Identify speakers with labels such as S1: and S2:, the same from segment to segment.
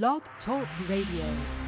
S1: Blog Talk Radio.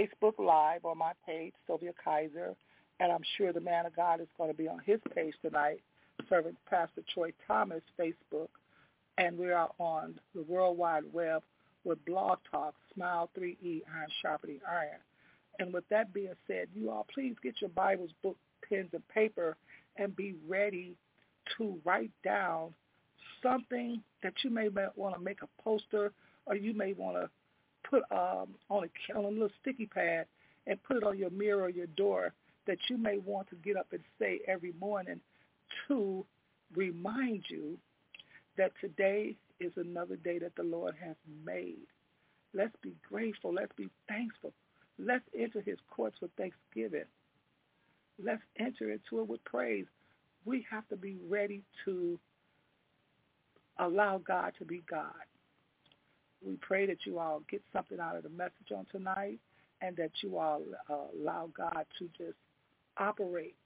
S2: Facebook Live on my page, Sylvia Kizer, and I'm sure the man of God is going to be on his page tonight, serving Pastor Troy Thomas Facebook, and we are on the World Wide Web with Blog Talk, Smile 3E, Iron Sharpening Iron. And with that being said, you all please get your Bibles, book, pens, and paper and be ready to write down something that you may want to make a poster or you may want to put um, on, a, on a little sticky pad and put it on your mirror or your door that you may want to get up and say every morning to remind you that today is another day that the Lord has made. Let's be grateful. Let's be thankful. Let's enter his courts with thanksgiving. Let's enter into it with praise. We have to be ready to allow God to be God. We pray that you all get something out of the message on tonight and that you all uh, allow God to just operate,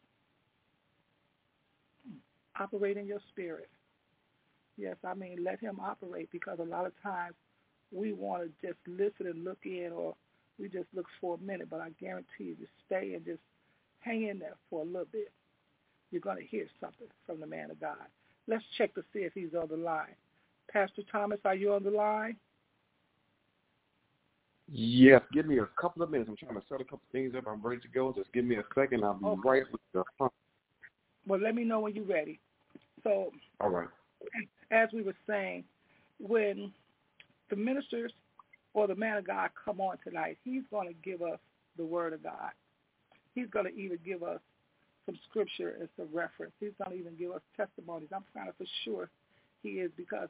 S2: operate in your spirit. Yes, I mean let him operate because a lot of times we want to just listen and look in or we just look for a minute, but I guarantee you, just stay and just hang in there for a little bit. You're going to hear something from the man of God. Let's check to see if he's on the line. Pastor Thomas, are you on the line?
S3: Yes, give me a couple of minutes. I'm trying to set a couple of things up. I'm ready to go. Just give me a second. I'll be okay. right with you. phone.
S2: Well, let me know when you're ready. So,
S3: all right.
S2: As we were saying, when the ministers or the man of God come on tonight, he's going to give us the word of God. He's going to even give us some scripture as a reference. He's going to even give us testimonies. I'm kind of for sure he is because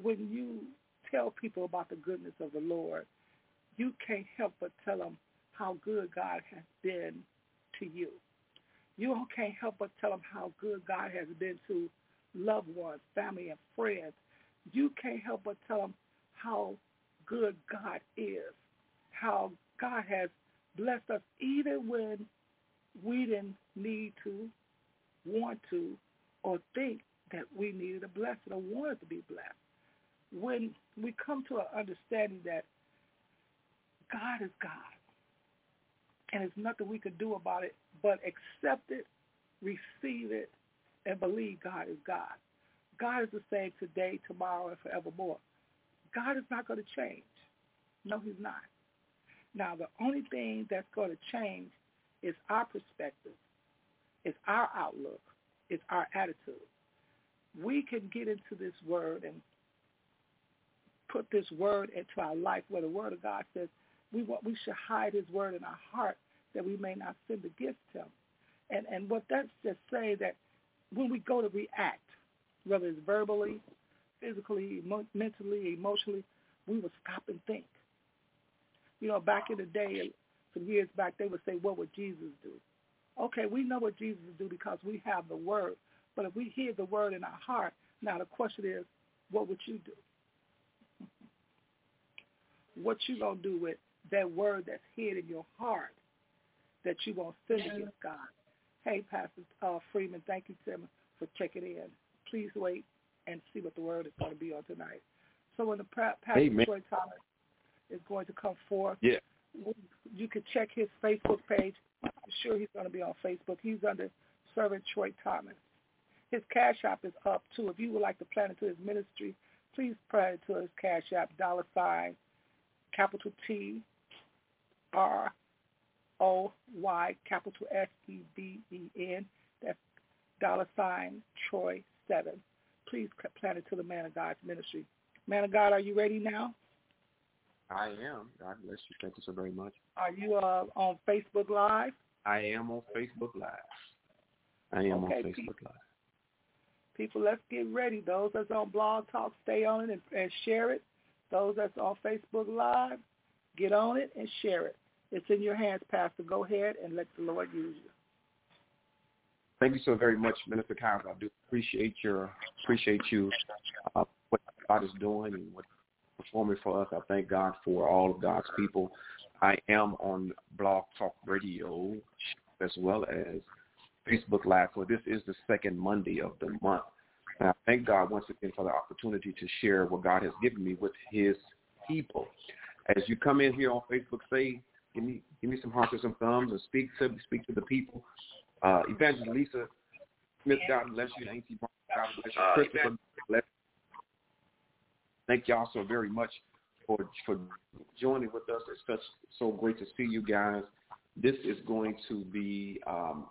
S2: when you tell people about the goodness of the Lord, you can't help but tell them how good God has been to you. You can't help but tell them how good God has been to loved ones, family, and friends. You can't help but tell them how good God is, how God has blessed us even when we didn't need to, want to, or think that we needed a blessing or wanted to be blessed. When we come to an understanding that God is God, and there's nothing we can do about it but accept it, receive it, and believe God is God. God is the same today, tomorrow, and forevermore. God is not going to change. No, he's not. Now, the only thing that's going to change is our perspective, is our outlook, is our attitude. We can get into this word and put this word into our life where the word of God says we want, we should hide his word in our heart that we may not sin against him. And and what that's just saying that when we go to react, whether it's verbally, physically, emo- mentally, emotionally, we will stop and think. You know, back in the day, some years back, they would say, what would Jesus do? Okay, we know what Jesus would do because we have the word. But if we hear the word in our heart, now the question is, what would you do? what you going to do with that word that's hid in your heart that you won't sin against God? Hey, Pastor uh, Freeman, thank you, Tim, for checking in. Please wait and see what the word is going to be on tonight. So when the Pastor Amen. Troy Thomas is going to come forth,
S3: yeah
S2: you can check his Facebook page. I'm sure he's going to be on Facebook. He's under Servant Troy Thomas. His Cash App is up too. If you would like to plan into his ministry, please pray to his Cash App, dollar sign, capital T, R, O, Y, capital S, E, B, E, N. That's dollar sign Troy 7. Please plan it to the Man of God's ministry. Man of God, are you ready now?
S3: I am. God bless you. Thank you so very much.
S2: Are you uh, on Facebook Live?
S3: I am on Facebook Live. I am
S2: okay,
S3: on Facebook
S2: people,
S3: Live.
S2: People, let's get ready. Those that's on Blog Talk, stay on it and, and share it. Those that's on Facebook Live, get on it and share it. It's in your hands, Pastor. Go ahead and let the Lord use you.
S3: Thank you so very much, Minister Kizer. I do appreciate your appreciate you uh, what God is doing and what performing for us. I thank God for all of God's people. I am on Blog Talk Radio as well as Facebook Live. So this is the second Monday of the month. And I thank God once again for the opportunity to share what God has given me with his people. As you come in here on Facebook, say, give me give me some hearts and some thumbs and speak to speak to the people. Uh, Evangelist Lisa Smith, God bless you. Auntie God bless you. Uh, Christopher, bless Thank y'all so very much for for joining with us. It's such so great to see you guys. This is going to be. Um,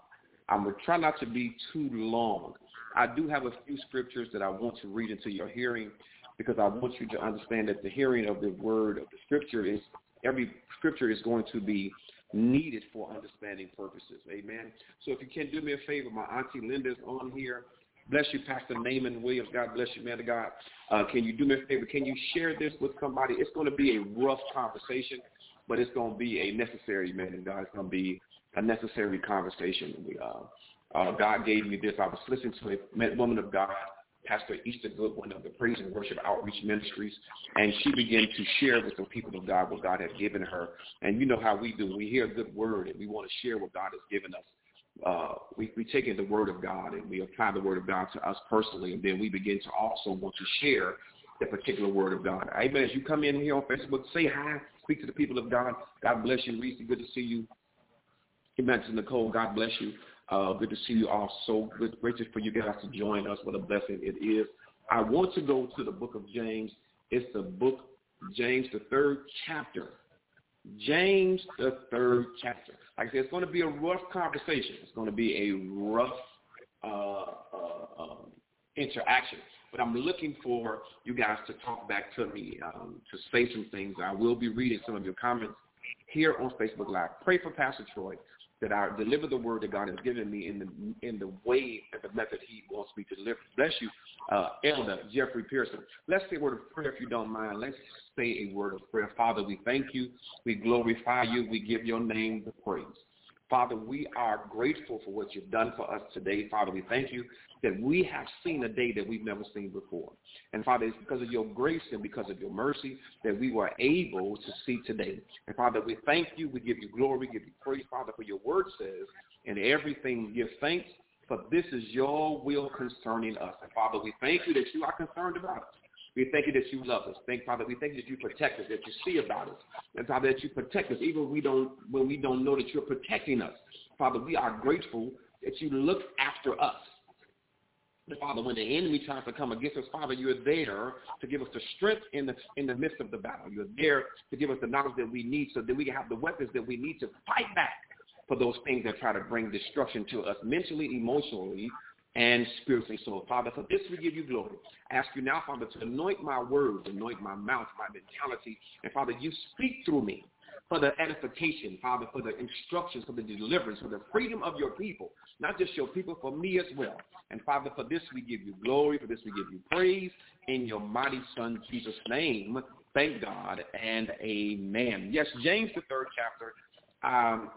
S3: I'm gonna try not to be too long. I do have a few scriptures that I want to read into your hearing because I want you to understand that the hearing of the word of the scripture is every scripture is going to be needed for understanding purposes. Amen. So if you can do me a favor, my auntie Linda's on here. Bless you, Pastor Naaman Williams. God bless you, man of God. Uh, can you do me a favor? Can you share this with somebody? It's going to be a rough conversation, but it's going to be a necessary, man of God. It's going to be a necessary conversation. Uh, uh, God gave me this. I was listening to a woman of God, Pastor Easter Goodwin of the Praise and Worship Outreach Ministries, and she began to share with the people of God what God had given her. And you know how we do. We hear a good word, and we want to share what God has given us uh, we, we take in the word of God and we apply the word of God to us personally, and then we begin to also want to share the particular word of God. Amen. As you come in here on Facebook, say hi, speak to the people of God. God bless you, Reese. Good to see you. Amen. To Nicole, God bless you. Uh, good to see you all. So good, gracious for you guys to join us. What a blessing it is. I want to go to the book of James. It's the book, James, the third chapter. James, the third chapter. Like I said, it's going to be a rough conversation. It's going to be a rough uh, uh, uh, interaction. But I'm looking for you guys to talk back to me, um, to say some things. I will be reading some of your comments here on Facebook Live. Pray for Pastor Troy that I deliver the word that God has given me in the in the way and the method He wants me to deliver. Bless you, uh, Elder Jeffrey Pearson. Let's say a word of prayer if you don't mind. Let's say a word of prayer. Father, we thank you. We glorify you. We give your name the praise. Father, we are grateful for what you've done for us today. Father, we thank you that we have seen a day that we've never seen before. And Father, it's because of your grace and because of your mercy that we were able to see today. And Father, we thank you. We give you glory. We give you praise, Father, for your word says, in everything give thanks, for this is your will concerning us. And Father, we thank you that you are concerned about us. We thank you that you love us. Thank Father, we thank you that you protect us, that you see about us. And Father, that you protect us even when we don't when we don't know that you're protecting us. Father, we are grateful that you look after us. Father, when the enemy tries to come against us, Father, you're there to give us the strength in the in the midst of the battle. You're there to give us the knowledge that we need so that we can have the weapons that we need to fight back for those things that try to bring destruction to us mentally, emotionally, and spiritually. So, Father, for this we give you glory. I ask you now, Father, to anoint my words, anoint my mouth, my mentality, and Father, you speak through me for the edification, Father, for the instructions, for the deliverance, for the freedom of your people, not just your people, for me as well. And Father, for this we give you glory, for this we give you praise in your mighty Son, Jesus' name. Thank God and amen. Yes, James, the third chapter. Um,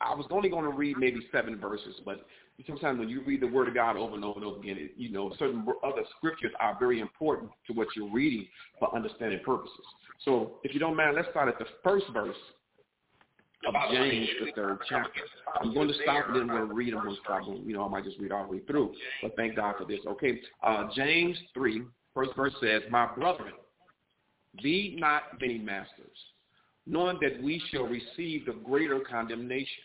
S3: I was only going to read maybe seven verses, but sometimes when you read the Word of God over and over and over again, it, you know, certain other scriptures are very important to what you're reading for understanding purposes. So if you don't mind, let's start at the first verse of James, the third chapter. I'm going to stop and then to read. I'm going to. You know, I might just read all the way through. But thank God for this. Okay, uh, James 3, first verse says, My brethren, be not many masters, knowing that we shall receive the greater condemnation.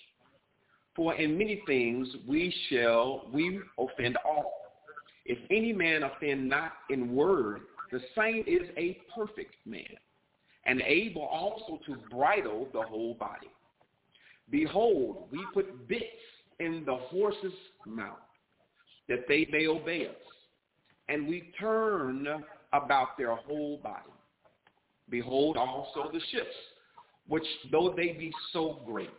S3: For in many things we shall, we offend all. If any man offend not in word, the same is a perfect man, and able also to bridle the whole body. Behold, we put bits in the horse's mouth, that they may obey us, and we turn about their whole body. Behold also the ships, which though they be so great,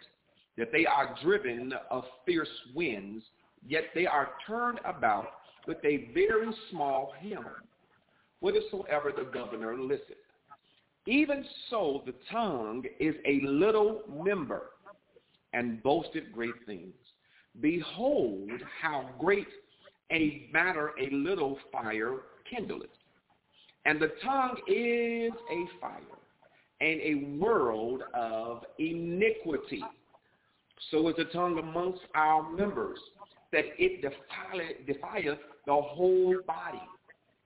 S3: that they are driven of fierce winds, yet they are turned about with a very small helm, whithersoever the governor listeth. Even so the tongue is a little member, and boasteth great things. Behold how great a matter a little fire kindleth. And the tongue is a fire, and a world of iniquity. So is the tongue amongst our members, that it defieth the whole body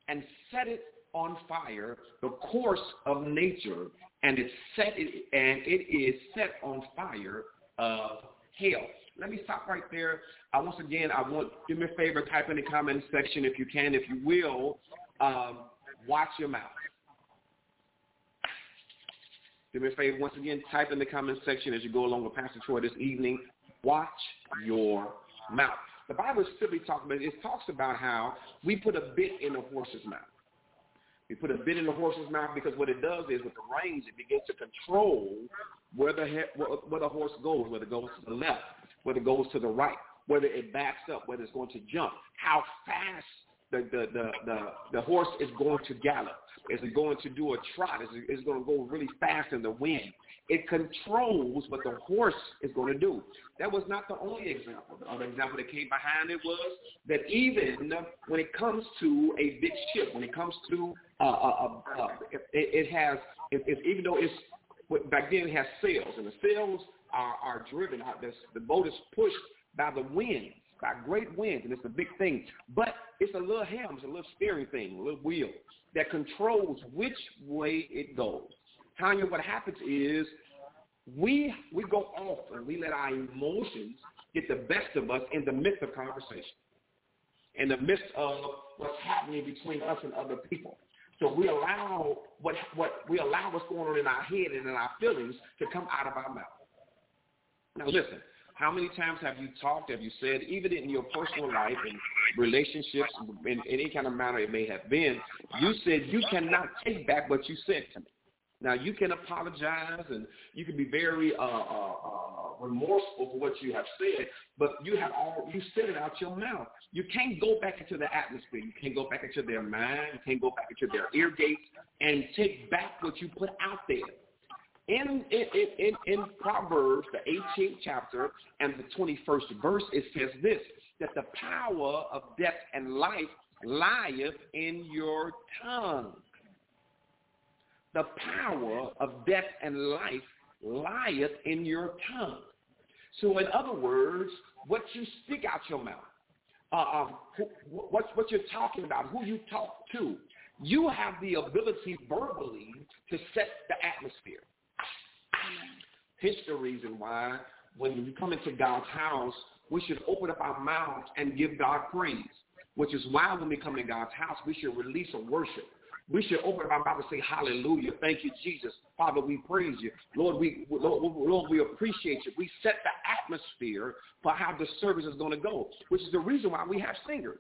S3: and set it on fire, the course of nature, and it set it, and it is set on fire of hell. Let me stop right there. I once again, I want do me a favor, type in the comment section if you can, if you will, um, watch your mouth. Do me a favor, once again, type in the comment section as you go along with Pastor Troy this evening. Watch your mouth. The Bible is simply talking about, it It talks about how we put a bit in a horse's mouth. We put a bit in the horse's mouth because what it does is with the reins, it begins to control where the, where the horse goes, whether it goes to the left, whether it goes to the right, whether it backs up, whether it's going to jump, how fast the, the, the, the, horse is going to gallop. Is it going to do a trot? Is it, is going to go really fast in the wind? It controls what the horse is going to do. That was not the only example. The other example that came behind it was that even when it comes to a big ship, when it comes to uh, uh, uh, uh it, it has, it, it, even though it's back then it has sails, and the sails are, are driven. This, the boat is pushed by the wind, by great winds, and it's a big thing. But it's a little helm, it's a little steering thing, a little wheel that controls which way it goes. Tanya, what happens is we we go off and we let our emotions get the best of us in the midst of conversation, in the midst of what's happening between us and other people. So we allow what what we allow what's going on in our head and in our feelings to come out of our mouth. Now listen, how many times have you talked, have you said, even in your personal life and relationships, in any kind of manner it may have been, you said you cannot take back what you said to me. Now you can apologize and you can be very uh, uh, uh, remorseful for what you have said, but you have all you said it out your mouth. You can't go back into the atmosphere. You can't go back into their mind. You can't go back into their ear gates and take back what you put out there. In, in, in, in Proverbs, the 18th chapter and the 21st verse, it says this, that the power of death and life lieth in your tongue the power of death and life lieth in your tongue. So in other words, what you speak out your mouth, uh, uh, what, what you're talking about, who you talk to, you have the ability verbally to set the atmosphere. Hence the reason why when we come into God's house, we should open up our mouths and give God praise, which is why when we come to God's house, we should release a worship we should open our mouth and say, hallelujah. Thank you, Jesus. Father, we praise you. Lord, we, Lord, Lord, we appreciate you. We set the atmosphere for how the service is going to go, which is the reason why we have singers.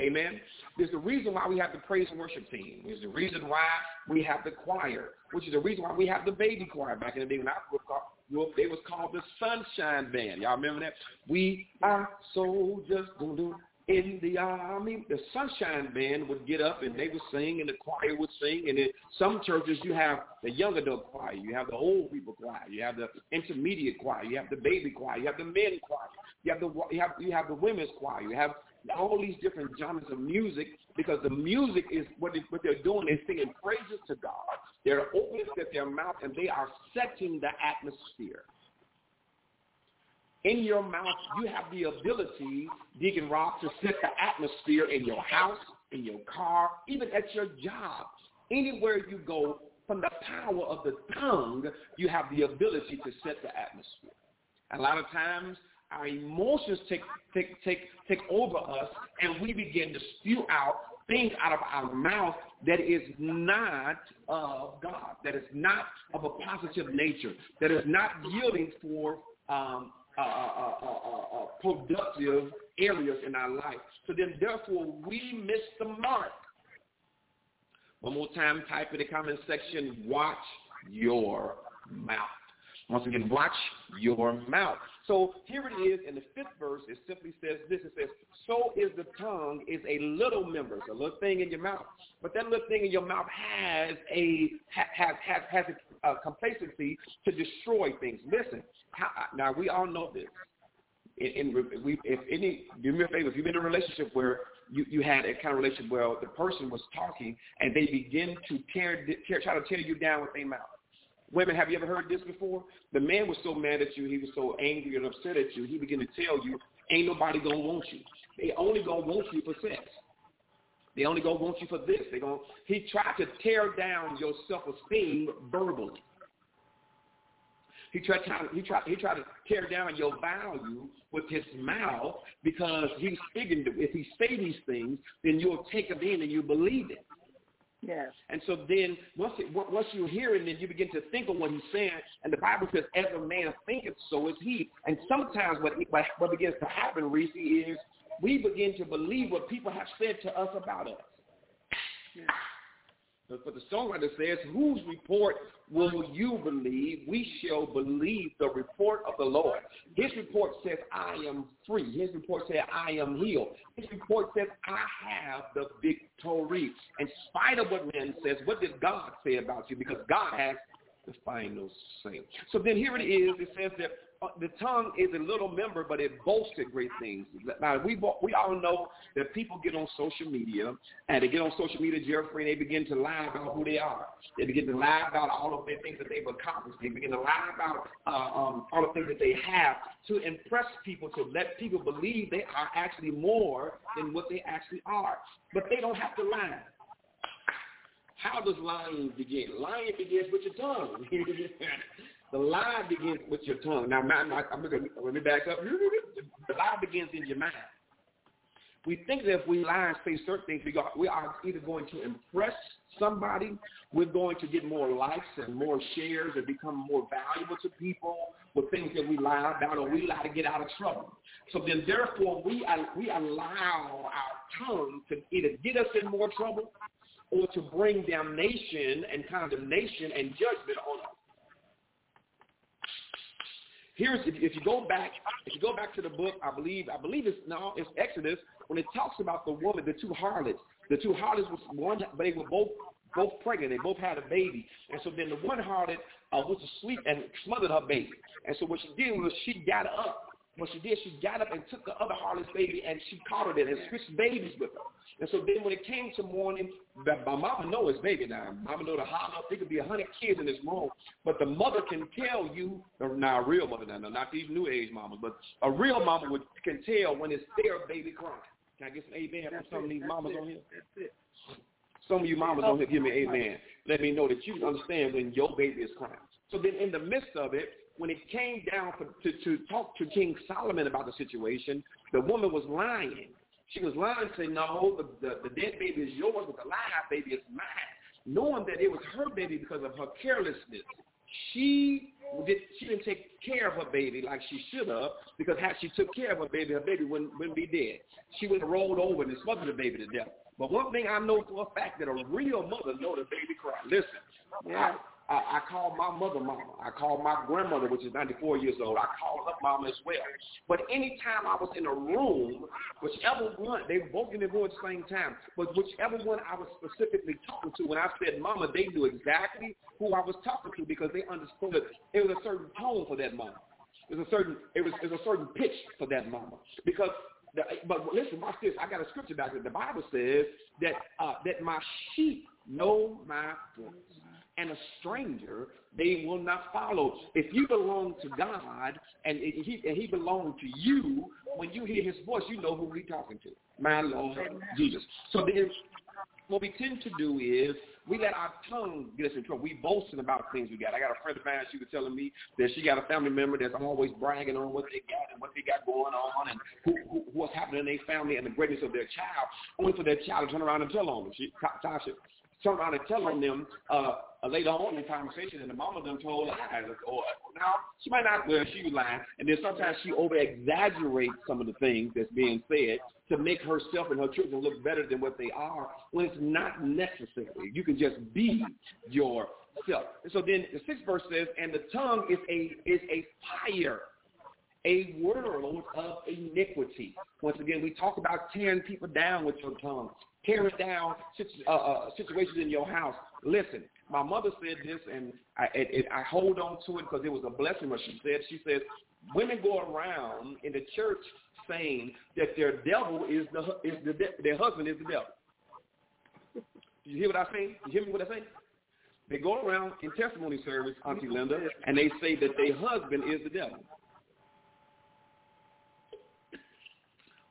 S3: Amen. There's the reason why we have the praise and worship team. There's the reason why we have the choir, which is the reason why we have the baby choir. Back in the day when I grew up, they was called the Sunshine Band. Y'all remember that? We are soldiers. In the army, the Sunshine Band would get up and they would sing, and the choir would sing. And in some churches, you have the young adult choir, you have the old people choir, you have the intermediate choir, you have the baby choir, you have the men choir, you have the you have you have the women's choir, you have all these different genres of music because the music is what, they, what they're doing. They're singing praises to God. They're opening up their mouth and they are setting the atmosphere in your mouth, you have the ability, Deacon Rob, to set the atmosphere in your house, in your car, even at your job. Anywhere you go, from the power of the tongue, you have the ability to set the atmosphere. A lot of times, our emotions take, take, take, take over us, and we begin to spew out things out of our mouth that is not of God, that is not of a positive nature, that is not yielding for um, uh uh, uh, productive areas in our life. So then, therefore, we miss the mark. One more time, type in the comment section, watch your mouth. Once again, watch your mouth. So here it is in the fifth verse. It simply says this. It says, so is the tongue is a little member. It's a little thing in your mouth. But that little thing in your mouth has a has has has a, a complacency to destroy things. Listen, how, now we all know this. In, in we, if any, do me a favor. If you've been in a relationship where you, you had a kind of relationship where the person was talking and they begin to tear, tear try to tear you down with their mouth Women, have you ever heard this before? The man was so mad at you, he was so angry and upset at you, he began to tell you ain't nobody gonna want you. They only gonna want you for sex. They only gonna want you for this. They gonna he tried to tear down your self esteem verbally. He tried, to, he tried, he tried to tear down your value with his mouth because he's figuring if he say these things, then you'll take them in and you believe it.
S2: Yes.
S3: And so then once it, once you hear it, then you begin to think of what he's saying. And the Bible says, "As a man thinketh, so is he." And sometimes what what begins to happen, Reese, is we begin to believe what people have said to us about us. Yes. But the songwriter says, whose report will you believe? We shall believe the report of the Lord. His report says, I am free. His report says, I am healed. His report says, I have the victory. In spite of what man says, what did God say about you? Because God has the final say. So then here it is. It says that the tongue is a little member, but it boasted great things. Now we we all know that people get on social media and they get on social media, Jeffrey, and they begin to lie about who they are. They begin to lie about all of the things that they've accomplished. They begin to lie about uh, um, all the things that they have to impress people, to let people believe they are actually more than what they actually are. But they don't have to lie. How does lying begin? Lying begins with your tongue. The lie begins with your tongue. Now, my, my, I'm to let me back up. The lie begins in your mind. We think that if we lie and say certain things, we, got, we are either going to impress somebody, we're going to get more likes and more shares and become more valuable to people with things that we lie about or we lie to get out of trouble. So then therefore we, we allow our tongue to either get us in more trouble or to bring damnation and condemnation and judgment on us. Here's if, if you go back, if you go back to the book, I believe, I believe it's now it's Exodus when it talks about the woman, the two harlots. The two harlots was one, but they were both both pregnant. They both had a baby, and so then the one harlot uh, was asleep and smothered her baby. And so what she did was she got up what she did, she got up and took the other harlot's baby and she coddled it and switched babies with her. And so then when it came to morning, my mama know his baby now. Mama know the holler. There could be a hundred kids in this room, but the mother can tell you. Now a real mother now, not these new age mamas, but a real mama would can tell when it's their baby crying. Can I get some amen from some of these mamas on here? That's it. Some of you mamas on here, give me amen. Let me know that you understand when your baby is crying. So then in the midst of it, when it came down for, to, to talk to King Solomon about the situation, the woman was lying. She was lying, saying, no, the, the, the dead baby is yours, but the live baby is mine, knowing that it was her baby because of her carelessness. She did, she didn't take care of her baby like she should have because had she took care of her baby, her baby wouldn't, wouldn't be dead. She would have rolled over and smothered the baby to death. But one thing I know for a fact that a real mother know the baby cry. Listen, yeah. I, I call my mother mama. I call my grandmother, which is 94 years old. I call her mama as well. But anytime I was in a room, whichever one, they were both in the room at the same time, but whichever one I was specifically talking to, when I said mama, they knew exactly who I was talking to because they understood it was a certain tone for that mama. It was a certain, it was, it was a certain pitch for that mama because the, but listen, watch this. I got a scripture back there. The Bible says that uh, that my sheep know my voice and a stranger they will not follow. If you belong to God and he, and he belongs to you, when you hear his voice, you know who he's talking to. My Lord Jesus. So then what we tend to do is we let our tongue get us in trouble. We boasting about things we got. I got a friend of mine, she was telling me that she got a family member that's always bragging on what they got and what they got going on and who, who, what's happening in their family and the greatness of their child, only for their child to turn around and tell on them. She, Tasha, turn around and tell on them uh, later on in conversation, and the mama them told lies. Or now she might not. Well, she was lying, and then sometimes she over exaggerates some of the things that's being said to make herself and her children look better than what they are when it's not necessary. You can just be yourself. And so then the sixth verse says, "And the tongue is a is a fire." A world of iniquity. Once again, we talk about tearing people down with your tongue, tearing down uh, uh, situations in your house. Listen, my mother said this, and I, it, it, I hold on to it because it was a blessing. What she said, she says, women go around in the church saying that their devil is the is the their husband is the devil. You hear what I say? You hear me what I say? They go around in testimony service, Auntie Linda, and they say that their husband is the devil.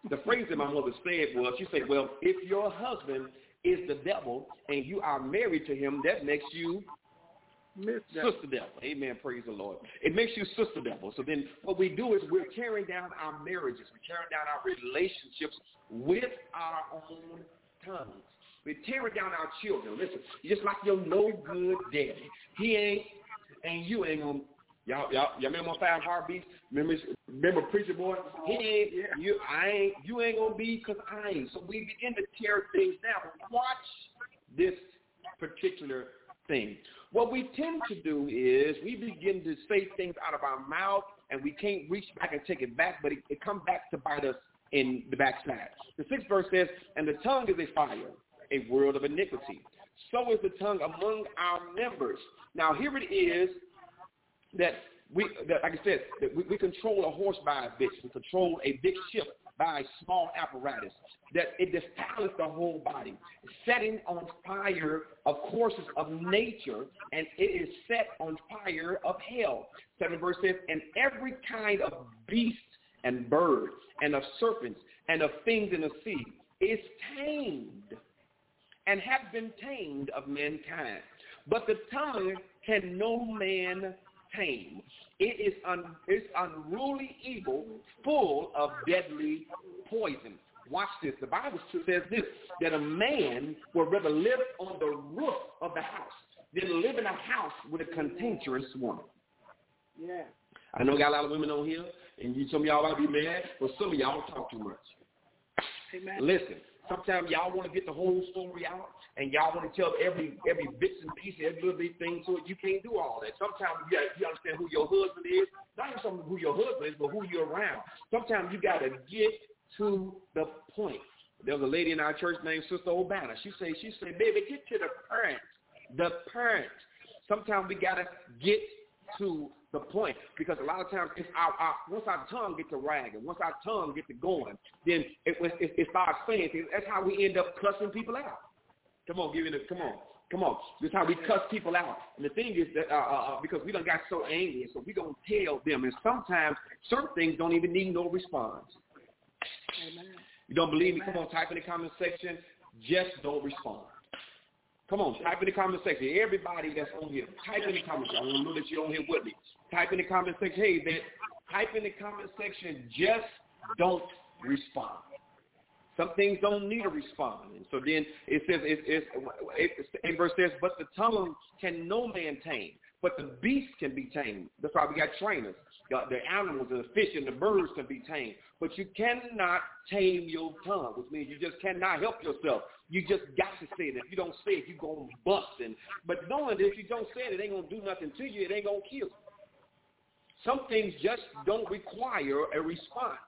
S3: The phrase that my mother said was, she said, well, if your husband is the devil and you are married to him, that makes you
S2: Miss
S3: sister devil. Amen. Praise the Lord. It makes you sister devil. So then what we do is we're tearing down our marriages. We're tearing down our relationships with our own tongues. We're tearing down our children. Listen, just like your no good daddy. He ain't, and you ain't gonna. Y'all, y'all, y'all remember Five Heartbeats? Remember, remember Preacher Boy? He oh, ain't, you, I ain't, you ain't gonna be because I ain't. So we begin to tear things down. Watch this particular thing. What we tend to do is we begin to say things out of our mouth and we can't reach back and take it back, but it, it comes back to bite us in the backside. The sixth verse says, and the tongue is a fire, a world of iniquity. So is the tongue among our members. Now here it is that we, that, like I said, that we, we control a horse by a bitch. We control a big ship by a small apparatus. That it defiles the whole body, setting on fire of courses of nature, and it is set on fire of hell. Seven verse says, and every kind of beast and bird and of serpents and of things in the sea is tamed and have been tamed of mankind. But the tongue can no man tame. It is un, it's unruly evil, full of deadly poison. Watch this. The Bible says this, that a man would rather live on the roof of the house than live in a house with a cantankerous woman.
S2: Yeah.
S3: I know we got a lot of women on here, and you, some of y'all might be mad, but some of y'all talk too much.
S2: Amen.
S3: Listen, sometimes y'all want to get the whole story out, and y'all want to tell every every bits and pieces, every little bit thing to it. You can't do all that. Sometimes you, got, you understand who your husband is, not something who your husband is, but who you're around. Sometimes you got to get to the point. There was a lady in our church named Sister Obana. She said, she said, baby, get to the parent. The parent. Sometimes we got to get to the point because a lot of times it's our, our once our tongue gets to ragging, once our tongue gets to going, then it, it, it starts saying things. That's how we end up cussing people out. Come on, give it a come on. Come on. This is how we cuss people out. And the thing is that uh, uh, uh because we don't got so angry, so we gonna tell them. And sometimes certain things don't even need no response.
S2: Amen.
S3: You don't believe me? Come on, type in the comment section. Just don't respond. Come on, type in the comment section. Everybody that's on here, type in the comment section. I want to know that you're on here with me. Type in the comment section. Hey, man, type in the comment section. Just don't respond. Some things don't need a response. And so then it says, it, it, it, it, verse says, but the tongue can no man tame, but the beast can be tamed. That's why we got trainers. The, the animals and the fish and the birds can be tamed. But you cannot tame your tongue, which means you just cannot help yourself. You just got to say it. If you don't say it, you're going to bust. And, but knowing that if you don't say it, it ain't going to do nothing to you. It ain't going to kill you. Some things just don't require a response.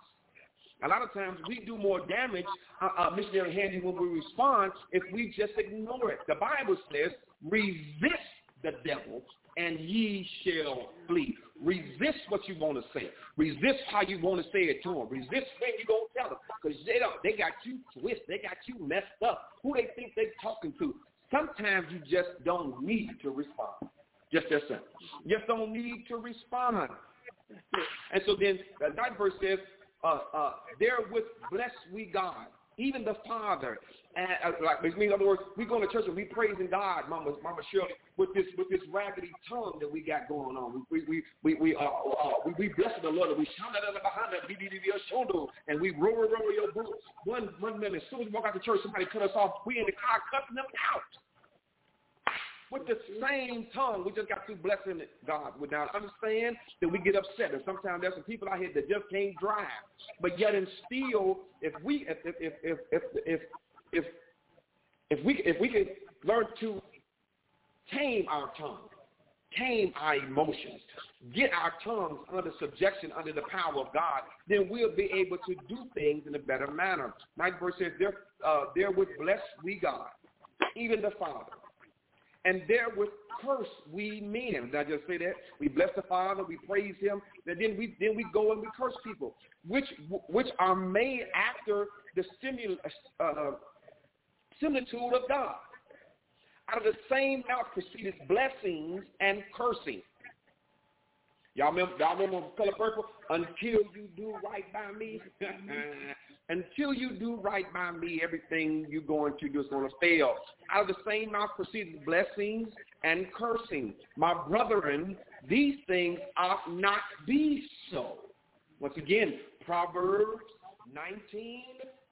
S3: A lot of times we do more damage, uh, uh, missionary Handy, when we respond if we just ignore it. The Bible says, resist the devil and ye shall flee. Resist what you want to say. Resist how you want to say it to them. Resist when you going to tell them. Because they, don't, they got you twisted. They got you messed up. Who they think they talking to. Sometimes you just don't need to respond. Just that simple. Just don't need to respond. And so then that verse says, uh, uh, therewith bless we God even the Father. And, uh, like, in other words, we go to church and we praising God, Mama, Mama Shirley, with this with this raggedy tongue that we got going on. We we we we uh, uh we, we bless the Lord and we shout out behind us, and we roll roll your boots. One one minute, as soon as we walk out the church, somebody cut us off. We in the car cutting them out with the same tongue. We just got through blessing God without understand that we get upset. And sometimes there's some people out here that just can't drive. But yet and still, if we if if if if if if, if we if we can learn to tame our tongue, tame our emotions, get our tongues under subjection, under the power of God, then we'll be able to do things in a better manner. Ninth verse says, there, uh, therewith bless we God, even the Father and therewith curse we men. Did I just say that? We bless the Father, we praise Him, and then we then we go and we curse people, which which are made after the uh, similitude of God. Out of the same mouth proceeded blessings and cursing. Y'all remember, y'all remember Color Purple? Until you do right by me. Until you do right by me, everything you're going to do is going to fail. Out of the same mouth proceeded blessings and cursing. My brethren, these things ought not be so. Once again, Proverbs 19,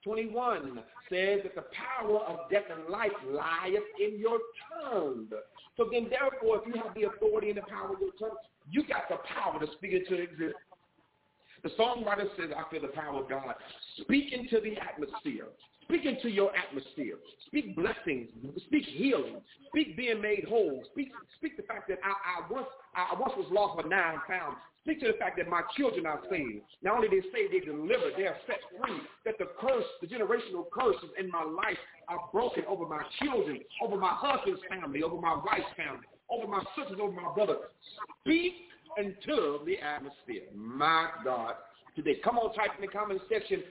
S3: 21 says that the power of death and life lieth in your tongue. So then, therefore, if you have the authority and the power of your tongue, you got the power to speak into existence. The songwriter says, I feel the power of God. Speak into the atmosphere. Speak into your atmosphere. Speak blessings. Speak healing. Speak being made whole. Speak, speak the fact that I, I once I once was lost, but now I'm found. Speak to the fact that my children are saved. Not only they saved, they delivered. They are set free. That the curse, the generational curses in my life are broken over my children, over my husband's family, over my wife's family, over my sisters, over my brother. Speak into the atmosphere. My God. Today, come on, type in the comment section.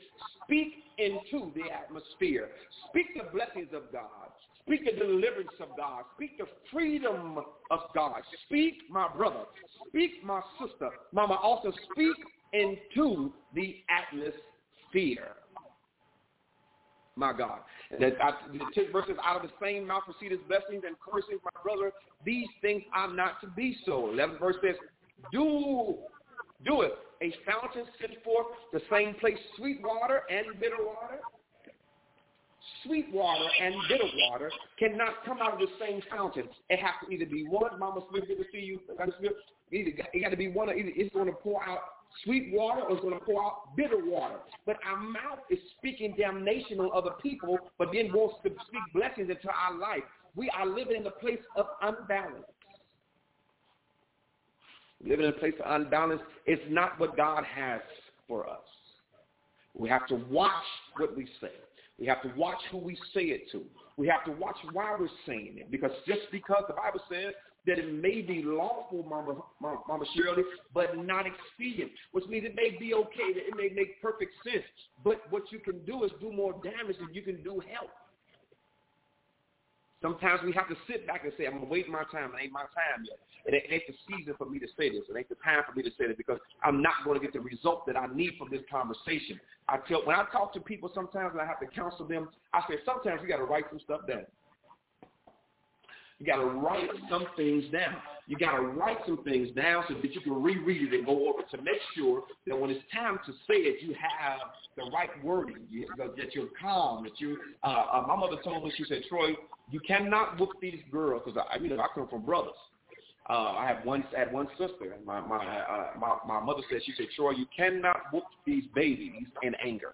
S3: Speak into the atmosphere. Speak the blessings of God. Speak the deliverance of God. Speak the freedom of God. Speak, my brother. Speak, my sister. Mama, also speak into the atmosphere. My God. That I, the ten verses out of the same mouth proceed blessings and cursings, my brother. These things are not to be so. 11 verse says, do, do it. A fountain sent forth the same place sweet water and bitter water. Sweet water and bitter water cannot come out of the same fountain. It has to either be one. Mama Smith, good to see you. Either, it got to be one. Either it's going to pour out sweet water or going to pour out bitter water. But our mouth is speaking damnation on other people, but then wants to speak blessings into our life. We are living in a place of unbalance. Living in a place of unbalance is not what God has for us. We have to watch what we say. We have to watch who we say it to. We have to watch why we're saying it. Because just because the Bible says that it may be lawful, Mama, Mama, Shirley, but not expedient, which means it may be okay, that it may make perfect sense. But what you can do is do more damage than you can do help. Sometimes we have to sit back and say, I'm going to wait my time. It ain't my time yet. It ain't the season for me to say this. It ain't the time for me to say this because I'm not going to get the result that I need from this conversation. I tell when I talk to people sometimes and I have to counsel them, I say sometimes you got to write some stuff down. You got to write some things down. You got to write some things down so that you can reread it and go over to make sure that when it's time to say it, you have the right wording, you, that you're calm, that you. Uh, uh, my mother told me, she said, Troy, you cannot whoop these girls because I, you know, I come from brothers. Uh, I have one, had one sister, and my my, uh, my my mother said, she said, Troy, you cannot whoop these babies in anger.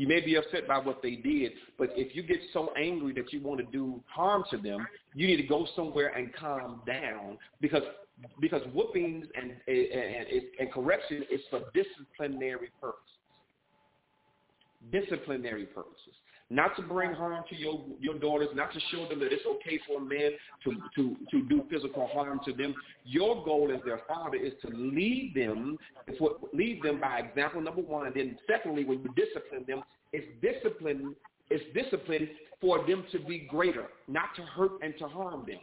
S3: You may be upset by what they did, but if you get so angry that you want to do harm to them, you need to go somewhere and calm down because because whoopings and and, and, and correction is for disciplinary purposes. Disciplinary purposes not to bring harm to your your daughters, not to show them that it's okay for a man to to to do physical harm to them. Your goal as their father is to lead them, lead them by example. Number one, and then secondly, when you discipline them, it's discipline. It's discipline for them to be greater, not to hurt and to harm them.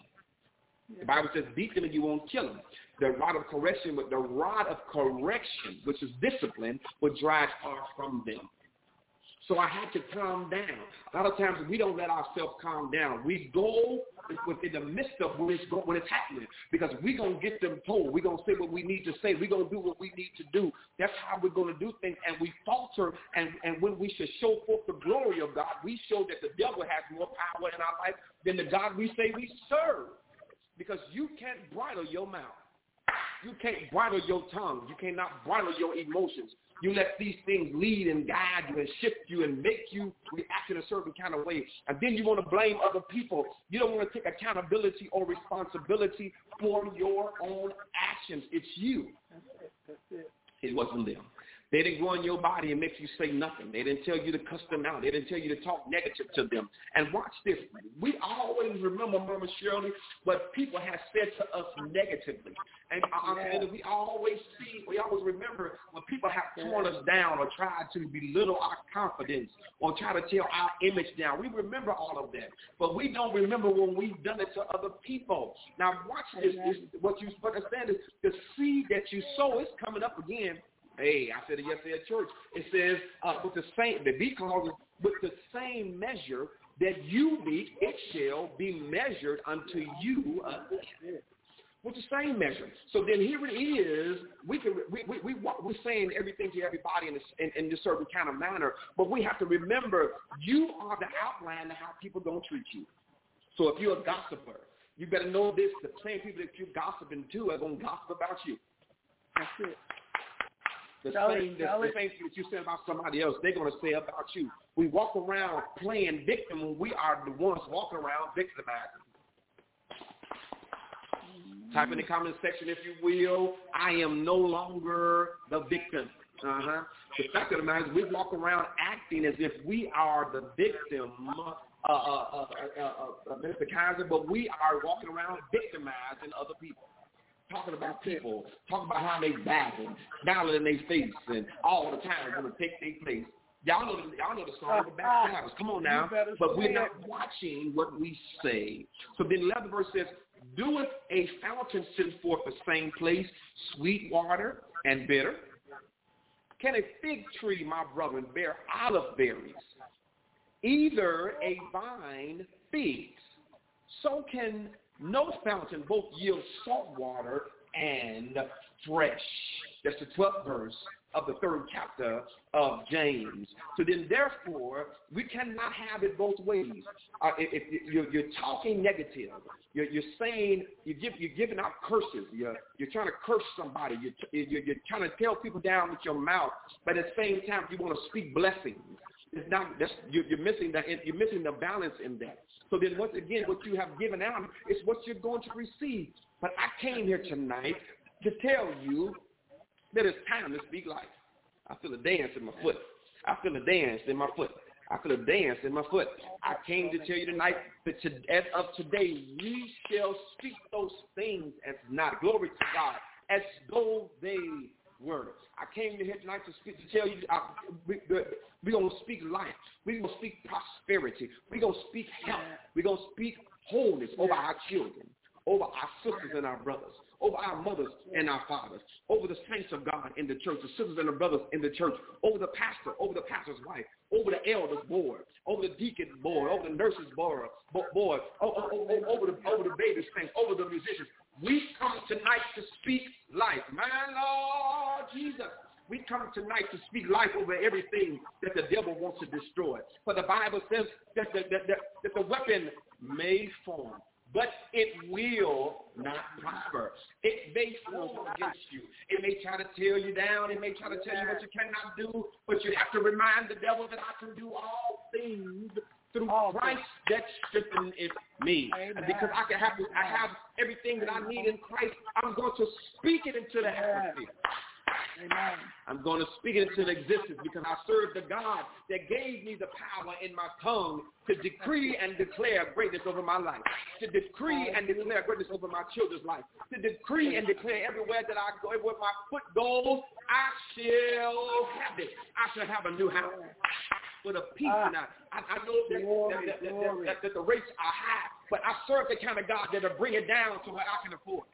S3: The Bible says, beat them and you won't kill them. The rod of correction, but the rod of correction, which is discipline, will drive far from them. So I had to calm down. A lot of times we don't let ourselves calm down. We go within the midst of when it's, when it's happening because we're going to get them told. We're going to say what we need to say. We're going to do what we need to do. That's how we're going to do things. And we falter. And, and when we should show forth the glory of God, we show that the devil has more power in our life than the God we say we serve. Because you can't bridle your mouth. You can't bridle your tongue. You cannot bridle your emotions. You let these things lead and guide you and shift you and make you react in a certain kind of way. And then you want to blame other people. You don't want to take accountability or responsibility for your own actions. It's you. That's it. It wasn't them. They didn't go in your body and make you say nothing. They didn't tell you to cuss them out. They didn't tell you to talk negative to them. And watch this. We always remember, Mama Shirley, what people have said to us negatively. And yeah. we always see, we always remember when people have torn us down or tried to belittle our confidence or try to tear our image down. We remember all of that. But we don't remember when we've done it to other people. Now watch this. this what you understand is the seed that you sow is coming up again Hey, I said it yesterday at church. It says uh, with the same, the B clause with the same measure that you meet, it shall be measured unto you again. With the same measure. So then here it is. We can we we, we we're saying everything to everybody in this in, in certain kind of manner, but we have to remember you are the outline of how people gonna treat you. So if you're a gossiper, you better know this: the same people that you're gossiping to are gonna gossip about you.
S2: That's it.
S3: The same, the, the same thing that you said about somebody else, they're going to say about you. We walk around playing victim when we are the ones walking around victimizing. Type in the comment section, if you will, I am no longer the victim. Uh-huh. The fact of the matter is we walk around acting as if we are the victim, uh, uh, uh, uh, uh, Mr. Kizer, but we are walking around victimizing other people talking about people, talking about how they back and in their face and all the time going to take their place. Y'all know, y'all know the song, the backstabbers. Come on now. But we're not watching what we say. So then the 11th verse says, Doeth a fountain send forth the same place, sweet water and bitter? Can a fig tree, my brother, bear olive berries? Either a vine figs. So can no fountain both yield salt water and fresh. That's the 12th verse of the third chapter of James. So then, therefore, we cannot have it both ways. Uh, if, you're, you're, talking negative, you're, you're saying you're, give, you're, giving out curses. You're, you're trying to curse somebody. You're, you're, you're trying to tell people down with your mouth, but at the same time, you want to speak blessings. It's not. That's, you're, you're missing that. You're missing the balance in that. So then once again, what you have given out is what you're going to receive. But I came here tonight to tell you that it's time to speak life. I feel a dance in my foot. I feel a dance in my foot. I feel a dance in my foot. I came to tell you tonight that to, as of today, we shall speak those things as not. Glory to God. As though they were. I came here tonight to speak to tell you uh, we, we're going to speak life. We're going to speak prosperity. We're going to speak health. We're going to speak wholeness over our children, over our sisters and our brothers, over our mothers and our fathers, over the saints of God in the church, the sisters and the brothers in the church, over the pastor, over the pastor's wife, over the elders board, over the deacon board, over the nurses board, board over, over, over, the, over the baby saints, over the musicians. We come tonight to speak life. My Lord Jesus. We come tonight to speak life over everything that the devil wants to destroy. For the Bible says that the, that, that, that the weapon may form, but it will not prosper. It may form against you. It may try to tear you down. It may try to tell you what you cannot do, but you have to remind the devil that I can do all things through Christ that strengthens me. Amen. Because I can have I have everything that I need in Christ. I'm going to speak it into the atmosphere. Amen. I'm going to speak it into existence because I serve the God that gave me the power in my tongue to decree and declare greatness over my life, to decree and declare greatness over my children's life, to decree and declare everywhere that I go, everywhere my foot goes, I shall have it. I shall have a new house with a peace. Uh, and I, I, I know that, glory, that, that, that, that, the rates are high, but I serve the kind of God that'll bring it down to where I can afford.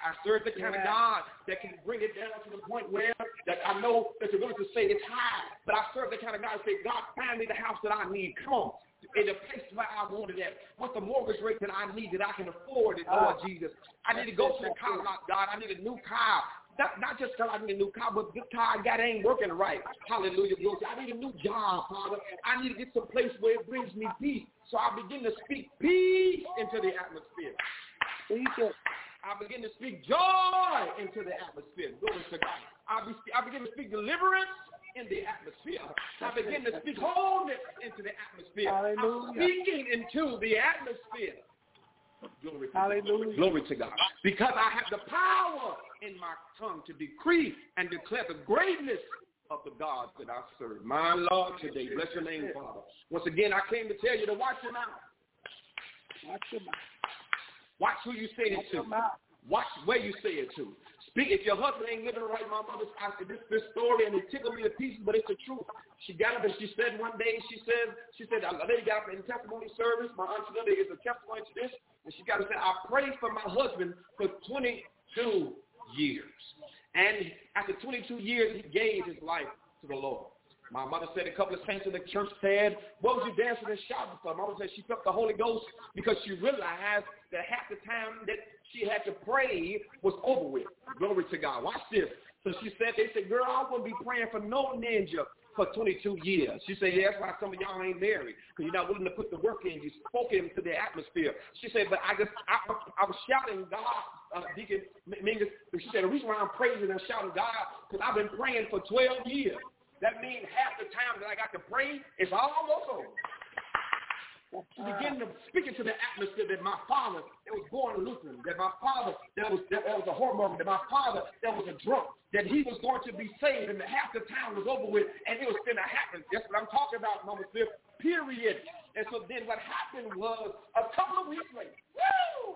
S3: I serve the kind yeah. of God that can bring it down to the point where that I know that you're going to say it's high, but I serve the kind of God that say, God, find me the house that I need. Come on. In the place where I wanted it, with the mortgage rate that I need that I can afford it, Lord uh, Jesus. I need to go to the car lot, God. I need a new car. Not, not just because I need a new car, but this car I got ain't working right. Hallelujah. Glory. I need a new job, Father. I need to get some place where it brings me peace. So I begin to speak peace into the atmosphere. I begin to speak joy into the atmosphere. Glory to God. I, be, I begin to speak deliverance in the atmosphere. I begin to speak wholeness into the atmosphere. Hallelujah. I'm speaking into the atmosphere. Glory to
S2: Hallelujah.
S3: God. Glory to God. Because I have the power in my tongue to decree and declare the greatness of the God that I serve. My Lord, today, bless your name, Father. Once again, I came to tell you to watch your mouth.
S2: Watch your mouth.
S3: Watch who you say it to. Watch where you say it to. Speak. If your husband ain't living right, my mother's asking this this story, and it tickled me to pieces, but it's the truth. She got up and she said one day, she said, she said, a lady got up in testimony service. My aunt Linda is a testimony to this, and she got up and said, I prayed for my husband for 22 years, and after 22 years, he gave his life to the Lord. My mother said a couple of saints in the church said, what was you dancing and shouting for? My mother said she felt the Holy Ghost because she realized that half the time that she had to pray was over with. Glory to God. Watch this. So she said, they said, girl, I wouldn't be praying for no ninja for 22 years. She said, yeah, that's why some of y'all ain't married, because you're not willing to put the work in. You spoke into the atmosphere. She said, but I just, I, I was shouting God, uh, Deacon Mingus. She said, the reason why I'm praising and shouting God, because I've been praying for 12 years. That means half the time that I got to pray is almost over. She begin to speak into the atmosphere that my father that was born Lutheran, that my father that was that, was a hormone, that my father that was a drunk, that he was going to be saved, and half the time was over with, and it was going to happen. That's what I'm talking about, Mama Smith. Period. And so then what happened was a couple of weeks later, woo!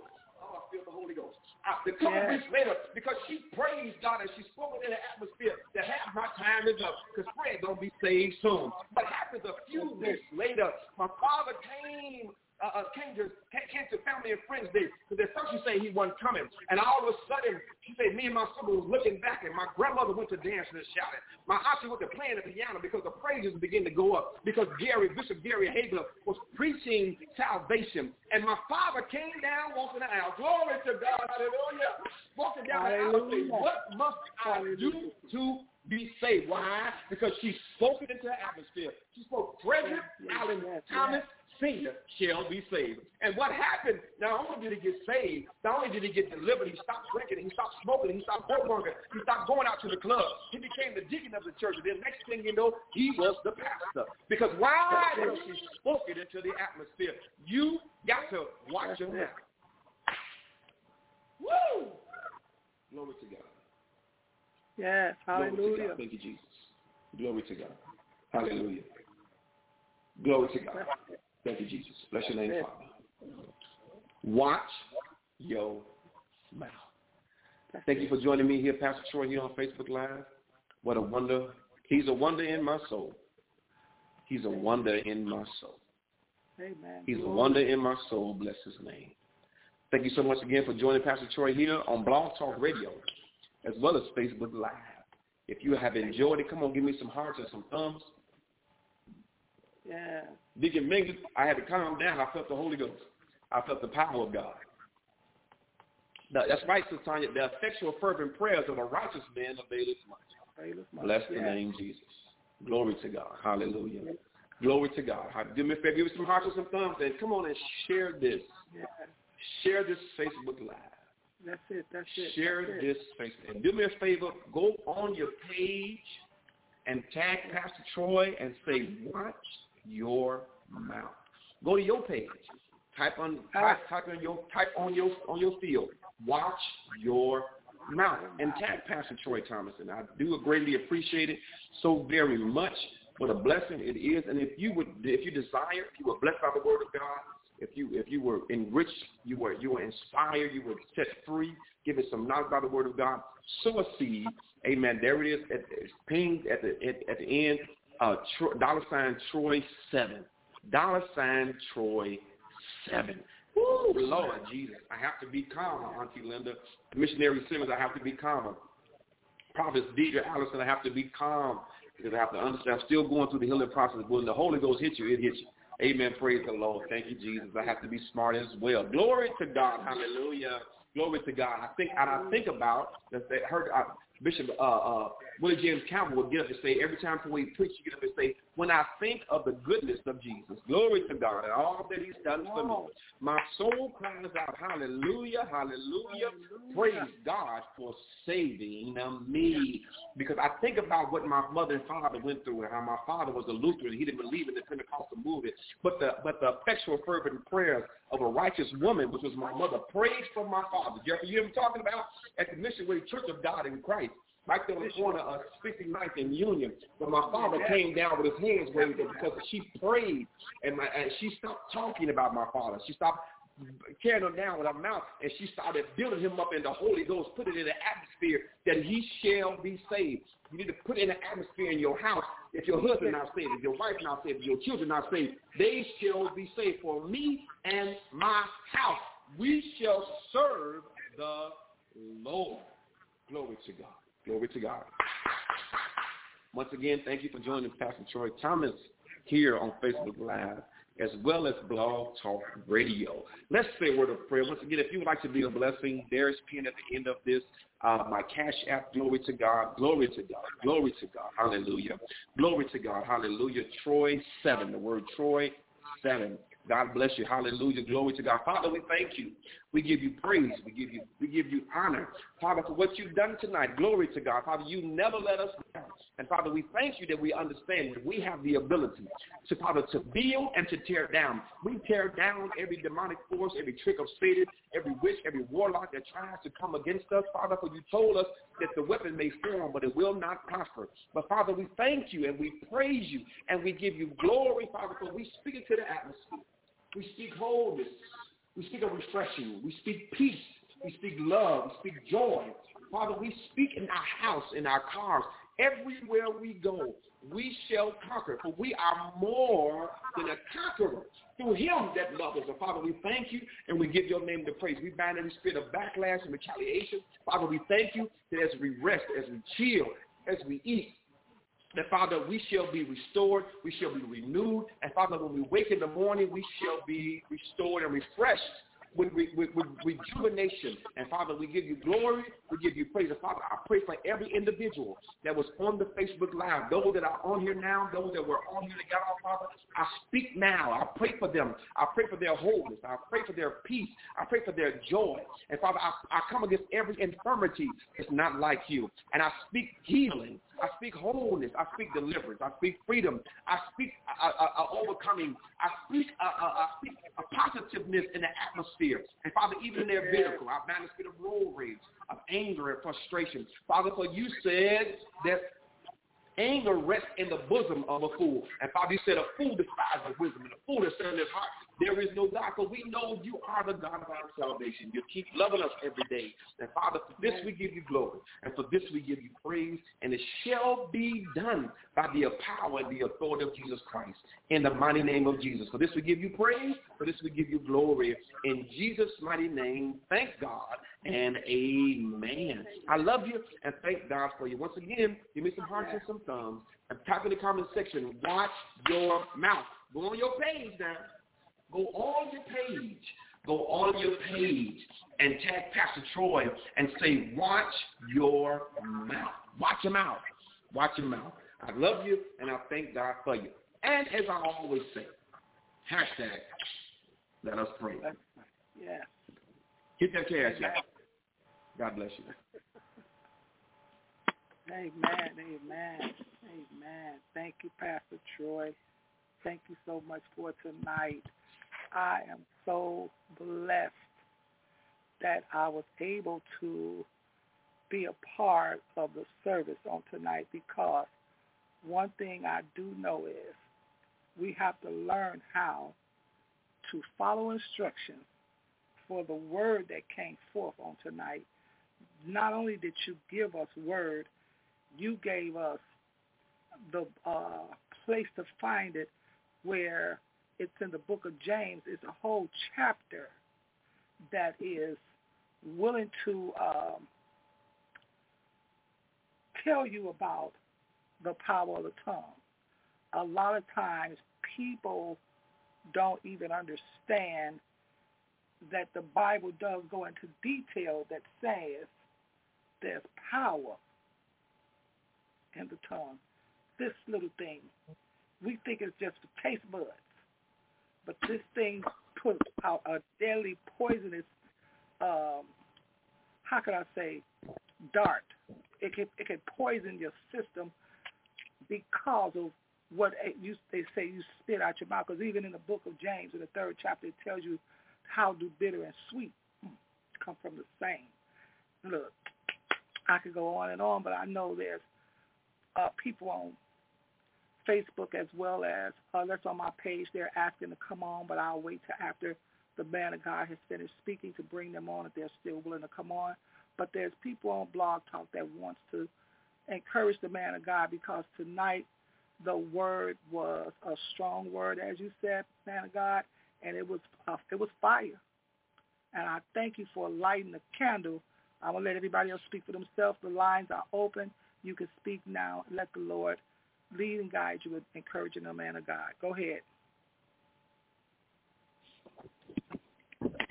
S3: I the Holy Ghost. Uh, a couple yes. weeks later, because she praised God and she spoke in the atmosphere that half my time is up because Fred going to be saved soon. What happens a few weeks later, my father came uh, uh, came to came to family and friends day. Because at first she said he wasn't coming, and all of a sudden she said me and my son was looking back, and my grandmother went to dancing and shouting. My auntie went to playing the piano because the praises began to go up. Because Gary Bishop Gary Hagler was preaching salvation, and my father came down walking the aisle. Glory to God, hallelujah! Walking down the aisle, "What must I do to be saved. Why? Because she spoke it into the atmosphere. She spoke Frederick yes, Allen yes, Thomas shall be saved. And what happened, not only did he get saved, not only did he get delivered, he stopped drinking, he stopped smoking, he stopped whoremongering, he stopped going out to the club. He became the deacon of the church. And then next thing you know, he was the pastor. Because why? Because he spoke it into the atmosphere. You got to watch your mouth. Woo! Glory to God.
S2: Yes, hallelujah.
S3: Thank you, Jesus. Glory to God. Hallelujah. Glory to God. Thank you, Jesus. Bless your name, Father. Watch your mouth. Thank you for joining me here, Pastor Troy, here on Facebook Live. What a wonder. He's a wonder in my soul. He's a wonder in my soul.
S2: Amen.
S3: He's a wonder in my soul. Bless his name. Thank you so much again for joining Pastor Troy here on Blog Talk Radio, as well as Facebook Live. If you have enjoyed it, come on, give me some hearts and some thumbs.
S2: Yeah.
S3: Deacon Mingus, I had to calm down. I felt the Holy Ghost. I felt the power of God. that's right, Sister Tanya. The effectual fervent prayers of a righteous man availeth much. Bless the name Jesus. Glory to God. Hallelujah. Glory to God. Do me a favor, give me some hearts and some thumbs, and come on and share this. Share this Facebook Live.
S2: That's it. That's it.
S3: Share
S2: that's
S3: this
S2: it.
S3: Facebook. And do me a favor, go on your page and tag Pastor Troy and say, watch your mouth. Go to your page. Type on type, uh, type on your type on your on your field. Watch your mouth and tag Pastor Troy Thomason. I do greatly appreciate it so very much. What a blessing it is. And if you would if you desire, if you were blessed by the word of God, if you if you were enriched, you were you were inspired, you were set free, given some knowledge by the word of God, sow a seed. Amen. There it is. It's pinged at the at, at the end uh, Tro- dollar sign Troy seven, dollar sign Troy seven. Ooh, Lord Jesus, I have to be calm, Auntie Linda. Missionary Simmons, I have to be calm. Prophet Deidre Allison, I have to be calm because I have to understand. I'm still going through the healing process. When the Holy Ghost hits you, it hits you. Amen. Praise the Lord. Thank you, Jesus. I have to be smart as well. Glory to God. Hallelujah. Glory to God. I think, and I think about that. Heard, I, Bishop uh, uh, Willie James Campbell would get up and say, every time we preach, he get up and say, when I think of the goodness of Jesus, glory to God and all that he's done for me, my soul cries out, hallelujah, hallelujah, praise God for saving me. Because I think about what my mother and father went through and how my father was a Lutheran. He didn't believe in the Pentecostal movement. But the, but the effectual fervent prayers of a righteous woman, which was my mother, prayed for my father. Jeffrey, you what I'm talking about? At the Missionary Church of God in Christ right there on the corner of 59th and Union. But my father came down with his hands waved because she prayed and, my, and she stopped talking about my father. She stopped carrying him down with her mouth and she started building him up in the Holy Ghost, put it in the atmosphere that he shall be saved. You need to put in the atmosphere in your house. If your husband not saved, if your wife not saved, if your children not saved, they shall be saved. For me and my house, we shall serve the Lord. Glory to God. Glory to God. Once again, thank you for joining Pastor Troy Thomas here on Facebook Live as well as Blog Talk Radio. Let's say a word of prayer. Once again, if you would like to be a blessing, there is pinned at the end of this uh, my cash app. Glory to God. Glory to God. Glory to God. Hallelujah. Glory to God. Hallelujah. Troy 7. The word Troy 7. God bless you. Hallelujah. Glory to God. Father, we thank you. We give you praise. We give you we give you honor. Father, for what you've done tonight. Glory to God. Father, you never let us down. And Father, we thank you that we understand that we have the ability to Father to build and to tear down. We tear down every demonic force, every trick of Satan, every witch, every warlock that tries to come against us. Father, for you told us that the weapon may form, but it will not prosper. But Father, we thank you and we praise you and we give you glory, Father, for we speak into the atmosphere. We speak wholeness. We speak of refreshing. We speak peace. We speak love. We speak joy. Father, we speak in our house, in our cars, everywhere we go. We shall conquer, for we are more than a conqueror through him that loves us. And Father, we thank you and we give your name the praise. We bind every spirit of backlash and retaliation. Father, we thank you that as we rest, as we chill, as we eat, that Father, we shall be restored, we shall be renewed, and Father, when we wake in the morning, we shall be restored and refreshed with, with, with, rejuvenation. And Father, we give you glory, we give you praise. And Father, I pray for every individual that was on the Facebook Live, those that are on here now, those that were on here off, Father. I speak now. I pray for them. I pray for their wholeness. I pray for their peace. I pray for their joy. And Father, I, I come against every infirmity that's not like you. And I speak healing. I speak wholeness. I speak deliverance. I speak freedom. I speak uh, uh, uh, overcoming. I speak, uh, uh, I speak a positiveness in the atmosphere. And Father, even in their vehicle, I bind the spirit of road rage, of anger and frustration. Father, for you said that anger rests in the bosom of a fool. And Father, you said a fool despises wisdom, and a fool said in his heart, there is no God, for we know you are the God of our salvation. You keep loving us every day. And Father, for this we give you glory, and for this we give you praise, and it shall be done by the power and the authority of Jesus Christ. In the mighty name of Jesus. For this we give you praise, for this we give you glory. In Jesus' mighty name, thank God and amen. I love you and thank God for you. Once again, give me some hearts and some thumbs. And type in the comment section, watch your mouth. Go on your page now. Go on your page. Go on your page and tag Pastor Troy and say, watch your mouth. Watch your mouth. Watch your mouth. I love you and I thank God for you. And as I always say, hashtag, let us pray.
S2: Yeah.
S3: Get that cash out. God bless you.
S2: Amen, amen, amen. Thank you, Pastor Troy. Thank you so much for tonight. I am so blessed that I was able to be a part of the service on tonight because one thing I do know is we have to learn how to follow instructions for the word that came forth on tonight. Not only did you give us word, you gave us the uh, place to find it where it's in the book of James. It's a whole chapter that is willing to um, tell you about the power of the tongue. A lot of times people don't even understand that the Bible does go into detail that says there's power in the tongue. This little thing, we think it's just for taste buds, but this thing puts out a deadly poisonous, um, how can I say, dart. It can it can poison your system because of what you they say you spit out your mouth. Because even in the book of James, in the third chapter, it tells you how do bitter and sweet come from the same. Look, I could go on and on, but I know there's uh, people on Facebook as well as uh, that's on my page. They're asking to come on, but I'll wait till after the man of God has finished speaking to bring them on if they're still willing to come on. But there's people on Blog Talk that wants to encourage the man of God because tonight the word was a strong word, as you said, man of God, and it was uh, it was fire. And I thank you for lighting the candle. I will let everybody else speak for themselves. The lines are open. You can speak now. Let the Lord lead and guide you with encouraging the man of God. Go ahead.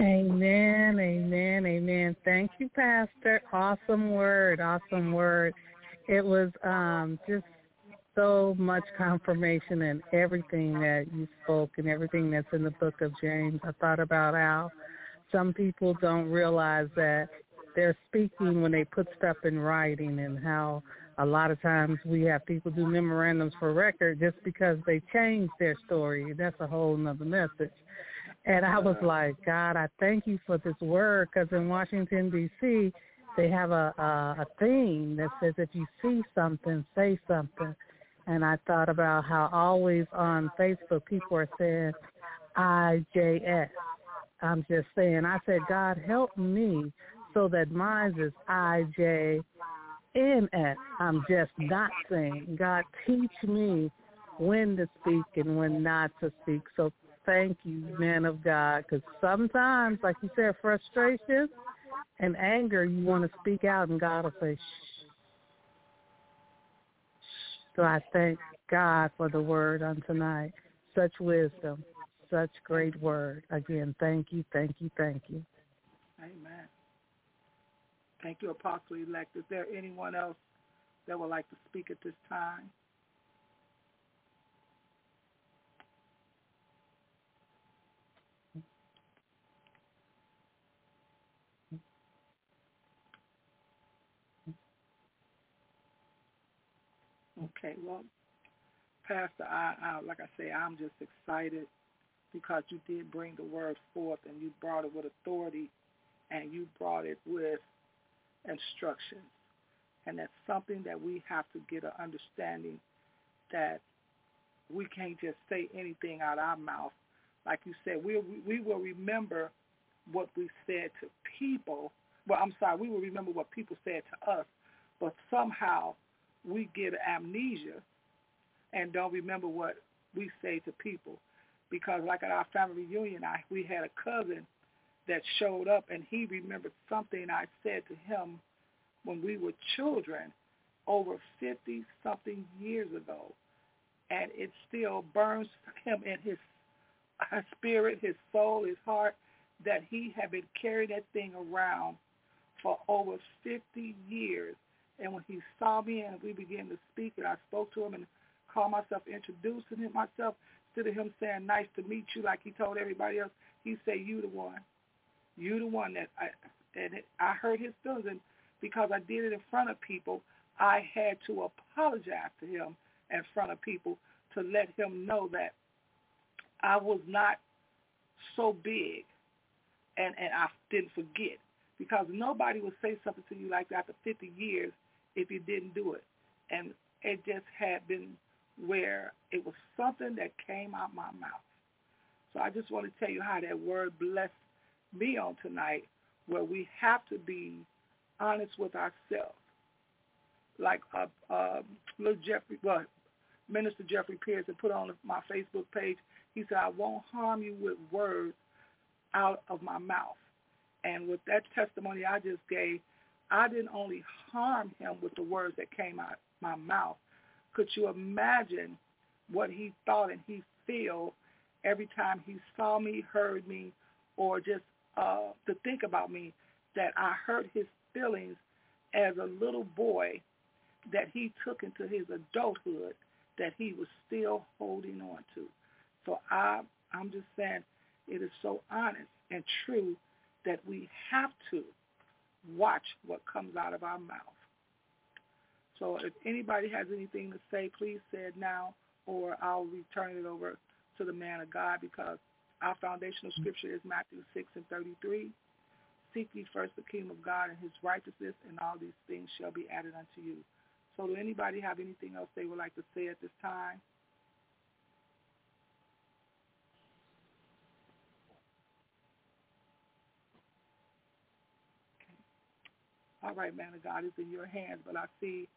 S4: Amen, amen, amen. Thank you, Pastor. Awesome word, awesome word. It was um, just so much confirmation in everything that you spoke and everything that's in the book of James. I thought about how some people don't realize that they're speaking when they put stuff in writing and how a lot of times we have people do memorandums for record just because they changed their story. That's a whole nother message. And I was like, God, I thank you for this word because in Washington, D.C., they have a, a, a theme that says if you see something, say something. And I thought about how always on Facebook people are saying IJS. I'm just saying, I said, God, help me so that mine is IJNS. I'm just not saying. God, teach me when to speak and when not to speak. So thank you, man of God, because sometimes, like you said, frustration and anger, you want to speak out, and God will say, shh. So I thank God for the word on tonight. Such wisdom, such great word. Again, thank you, thank you, thank you.
S2: Amen. Thank you, Apostle Elect. Is there anyone else that would like to speak at this time? Okay, well, Pastor, I, I like I say, I'm just excited because you did bring the word forth and you brought it with authority and you brought it with instructions. And that's something that we have to get an understanding that we can't just say anything out of our mouth. Like you said, we we will remember what we said to people. Well, I'm sorry, we will remember what people said to us, but somehow we get amnesia and don't remember what we say to people. Because like at our family reunion, I we had a cousin that showed up and he remembered something I said to him when we were children over 50 something years ago. And it still burns him in his spirit, his soul, his heart, that he had been carrying that thing around for over 50 years and when he saw me and we began to speak and I spoke to him and called myself introducing him myself, instead of him saying nice to meet you like he told everybody else, he said you the one. You the one that I it, I hurt his feelings and because I did it in front of people, I had to apologize to him in front of people to let him know that I was not so big and, and I didn't forget because nobody would say something to you like that after 50 years if you didn't do it. And it just had been where it was something that came out my mouth. So I just want to tell you how that word blessed me on tonight, where we have to be honest with ourselves. Like uh, uh, little Jeffrey, well, Minister Jeffrey Pearson put on my Facebook page, he said, I won't harm you with words out of my mouth. And with that testimony I just gave, I didn't only harm him with the words that came out my mouth. Could you imagine what he thought and he feel every time he saw me, heard me, or just uh, to think about me that I hurt his feelings as a little boy that he took into his adulthood that he was still holding on to. So I, I'm just saying it is so honest and true that we have to watch what comes out of our mouth. So if anybody has anything to say, please say it now, or I'll return it over to the man of God because our foundational scripture is Matthew 6 and 33. Seek ye first the kingdom of God and his righteousness, and all these things shall be added unto you. So do anybody have anything else they would like to say at this time? All right, man of God, it's in your hands, but I see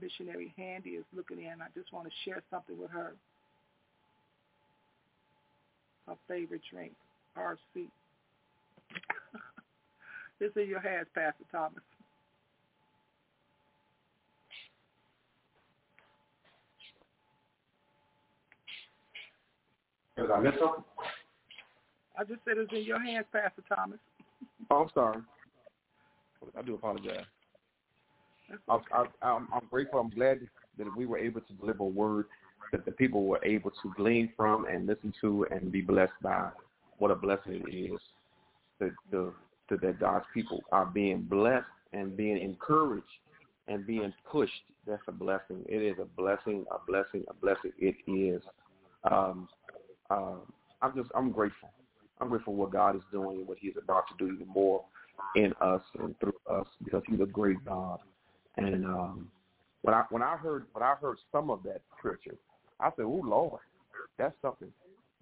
S2: missionary Handy is looking in. I just want to share something with her. Her favorite drink, RC. it's in your hands, Pastor Thomas.
S3: Did I miss something?
S2: I just said it's in your hands, Pastor Thomas.
S3: Oh, I'm sorry. I do apologize. I, I, I'm, I'm grateful. I'm glad that we were able to deliver a word that the people were able to glean from and listen to and be blessed by. What a blessing it is to, to that God's people are being blessed and being encouraged and being pushed. That's a blessing. It is a blessing, a blessing, a blessing. It is. Um, uh, I'm just, I'm grateful. I'm grateful for what God is doing and what He's about to do even more in us and through us because He's a great God. And um, when I when I heard when I heard some of that scripture, I said, "Oh Lord, that's something.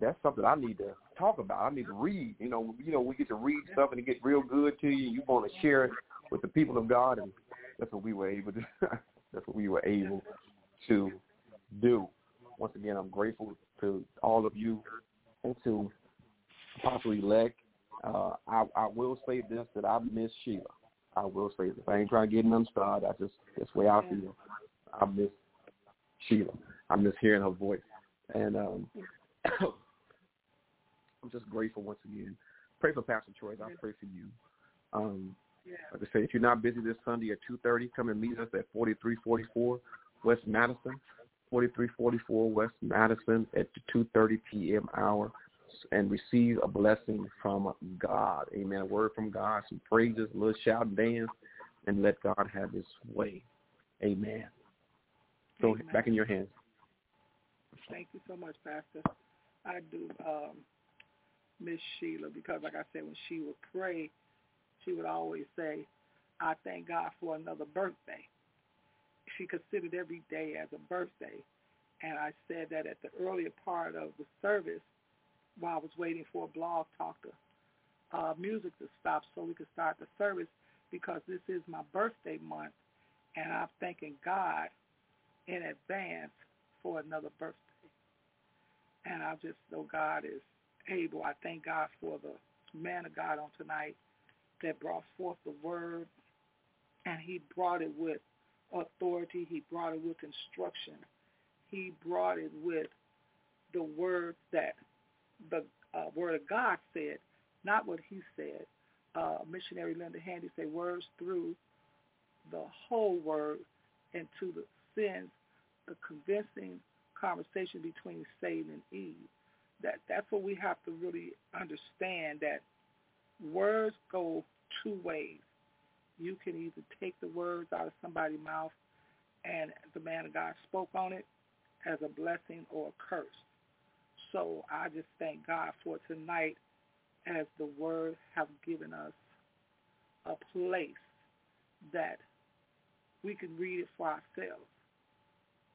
S3: That's something I need to talk about. I need to read. You know, you know, we get to read stuff and it gets real good to you. You want to share it with the people of God, and that's what we were able to. that's what we were able to do. Once again, I'm grateful to all of you and to Apostle Elect. Uh, I, I will say this that I miss Sheila. I will say this. I ain't trying to get nothing started. I just that's the way I feel. I miss Sheila. I miss hearing her voice. And um I'm just grateful once again. Pray for Pastor Troy. I pray for you. Um like I say, if you're not busy this Sunday at two thirty, come and meet us at forty three forty four West Madison. Forty three forty four West Madison at the two thirty PM hour and receive a blessing from God. Amen. A word from God, some praises, a little shout and dance, and let God have his way. Amen. So
S2: Amen.
S3: back in your hands.
S2: Thank you so much, Pastor. I do um, miss Sheila because, like I said, when she would pray, she would always say, I thank God for another birthday. She considered every day as a birthday. And I said that at the earlier part of the service, while I was waiting for a blog talk to uh, music to stop so we could start the service because this is my birthday month and I'm thanking God in advance for another birthday. And I just know God is able. I thank God for the man of God on tonight that brought forth the word and he brought it with authority. He brought it with instruction. He brought it with the word that the uh, word of God said, not what he said. Uh, missionary Linda Handy said words through the whole word into the sins, the convincing conversation between Satan and Eve. That that's what we have to really understand that words go two ways. You can either take the words out of somebody's mouth and the man of God spoke on it as a blessing or a curse. So I just thank God for tonight as the word have given us a place that we can read it for ourselves.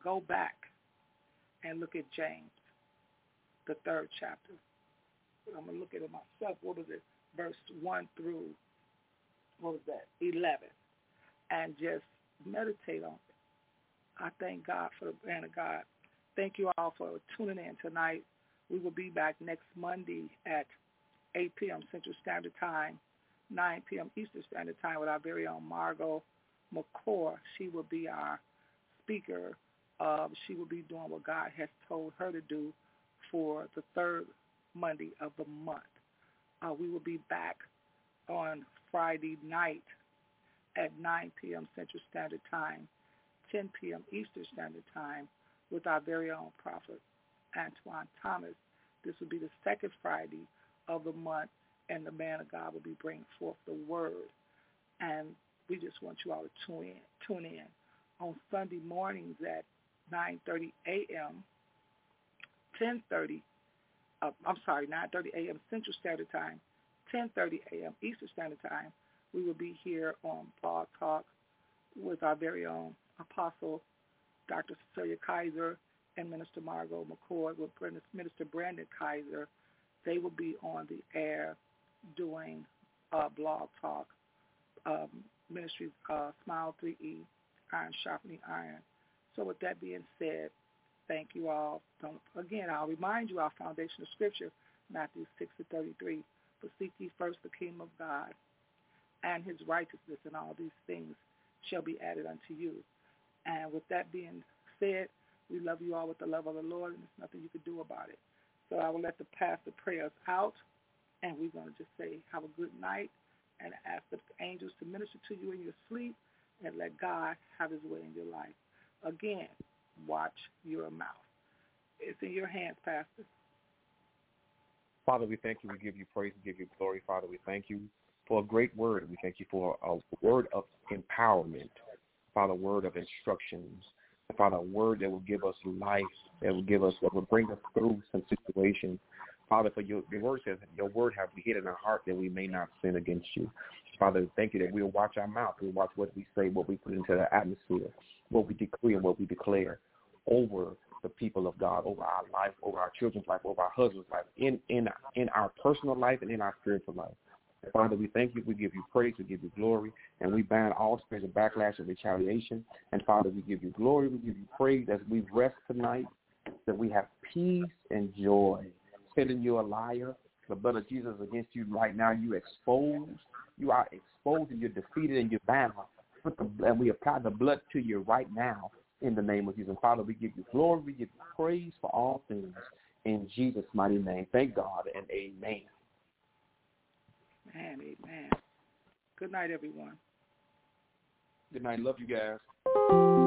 S2: Go back and look at James, the third chapter. I'm going to look at it myself. What was it? Verse 1 through, what was that? 11. And just meditate on it. I thank God for the man of God. Thank you all for tuning in tonight. We will be back next Monday at 8 p.m. Central Standard Time, 9 p.m. Eastern Standard Time with our very own Margot McCord. She will be our speaker. Uh, she will be doing what God has told her to do for the third Monday of the month. Uh, we will be back on Friday night at 9 p.m. Central Standard Time 10 p.m. Eastern Standard Time with our very own prophet, Antoine Thomas. This will be the second Friday of the month, and the man of God will be bringing forth the word. And we just want you all to tune in. Tune in on Sunday mornings at 9:30 a.m., 10:30. Uh, I'm sorry, 9:30 a.m. Central Standard Time, 10:30 a.m. Eastern Standard Time. We will be here on Blog Talk with our very own Apostle Dr. Cecilia Kizer and Minister Margot McCoy with Minister Brandon Kizer. They will be on the air doing uh, Blog Talk um, Ministries uh, Smile 3E, Iron Sharpening Iron. So with that being said, thank you all. Don't, again, I'll remind you our foundational scripture, Matthew 6 to 33. But seek ye first the kingdom of God and his righteousness, and all these things shall be added unto you. And with that being said, we love you all with the love of the Lord, and there's nothing you can do about it. So I will let the pastor pray us out, and we're going to just say, have a good night, and ask the angels to minister to you in your sleep, and let God have his way in your life. Again, watch your mouth. It's in your hands, Pastor.
S3: Father, we thank you. We give you praise and give you glory. Father, we thank you for a great word. We thank you for a word of empowerment. Father, a word of instructions. Father, a word that will give us life, that will give us, that will bring us through some situations. Father, for your, your word says, your word have we hid in our heart that we may not sin against you. Father, thank you that we'll watch our mouth. We'll watch what we say, what we put into the atmosphere, what we decree and what we declare over the people of God, over our life, over our children's life, over our husband's life, in in in our personal life and in our spiritual life. Father, we thank you. We give you praise. We give you glory. And we ban all spirits of backlash and retaliation. And Father, we give you glory. We give you praise as we rest tonight, that we have peace and joy. Sending you a liar. The blood of Jesus against you right now. You exposed. You are exposed and you're defeated and you're bound. And we apply the blood to you right now in the name of Jesus. And Father, we give you glory, we give you praise for all things in Jesus' mighty name. Thank God and amen.
S2: Amen, amen. Good night, everyone.
S3: Good night. Love you guys.